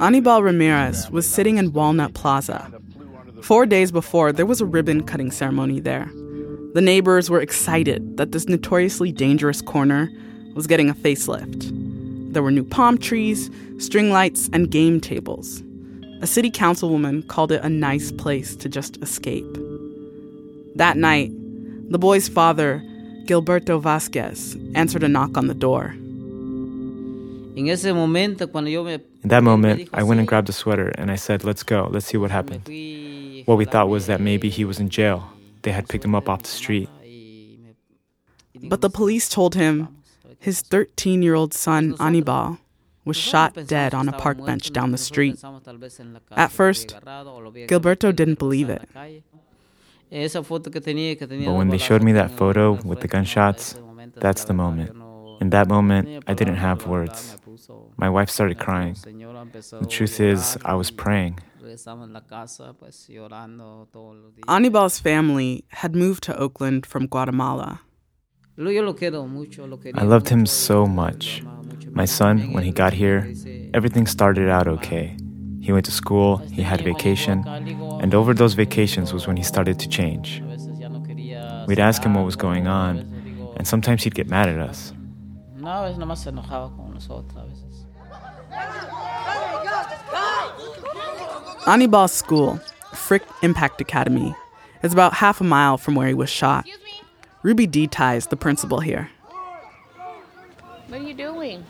Anibal Ramirez was sitting in Walnut Plaza. Four days before, there was a ribbon cutting ceremony there. The neighbors were excited that this notoriously dangerous corner was getting a facelift. There were new palm trees, string lights, and game tables. A city councilwoman called it a nice place to just escape. That night, the boy's father, Gilberto Vasquez, answered a knock on the door. In that moment, I went and grabbed a sweater and I said, Let's go, let's see what happened. What we thought was that maybe he was in jail. They had picked him up off the street. But the police told him his 13 year old son, Anibal, was shot dead on a park bench down the street. At first, Gilberto didn't believe it. But when they showed me that photo with the gunshots, that's the moment. In that moment, I didn't have words. My wife started crying. The truth is, I was praying. Anibal's family had moved to Oakland from Guatemala. I loved him so much. My son, when he got here, everything started out okay. He went to school, he had vacation, and over those vacations was when he started to change. We'd ask him what was going on, and sometimes he'd get mad at us. Anibal's school, Frick Impact Academy, is about half a mile from where he was shot. Ruby D. ties the principal here. What are you doing?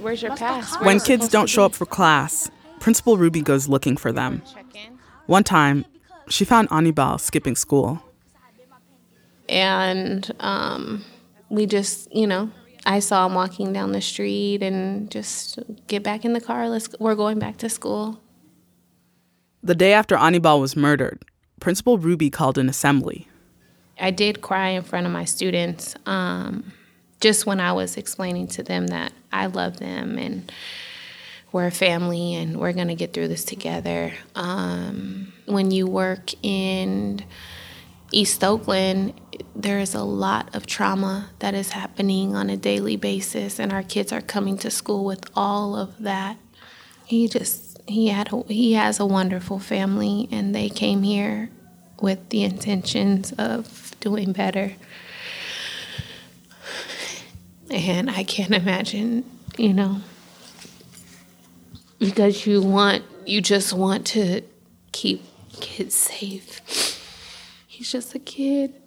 Where's your pass? When kids don't show up for class, Principal Ruby goes looking for them. One time, she found Anibal skipping school. And um, we just, you know, I saw him walking down the street and just get back in the car. Let's we're going back to school. The day after Anibal was murdered, Principal Ruby called an assembly. I did cry in front of my students, um, just when I was explaining to them that I love them and we're a family and we're gonna get through this together. Um, when you work in East Oakland, there is a lot of trauma that is happening on a daily basis, and our kids are coming to school with all of that. He just he had a, he has a wonderful family, and they came here with the intentions of doing better. And I can't imagine, you know, because you want you just want to keep kids safe. He's just a kid.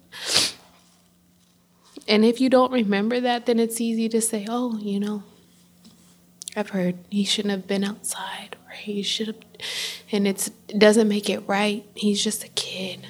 And if you don't remember that, then it's easy to say, oh, you know, I've heard he shouldn't have been outside or he should have, and it doesn't make it right. He's just a kid.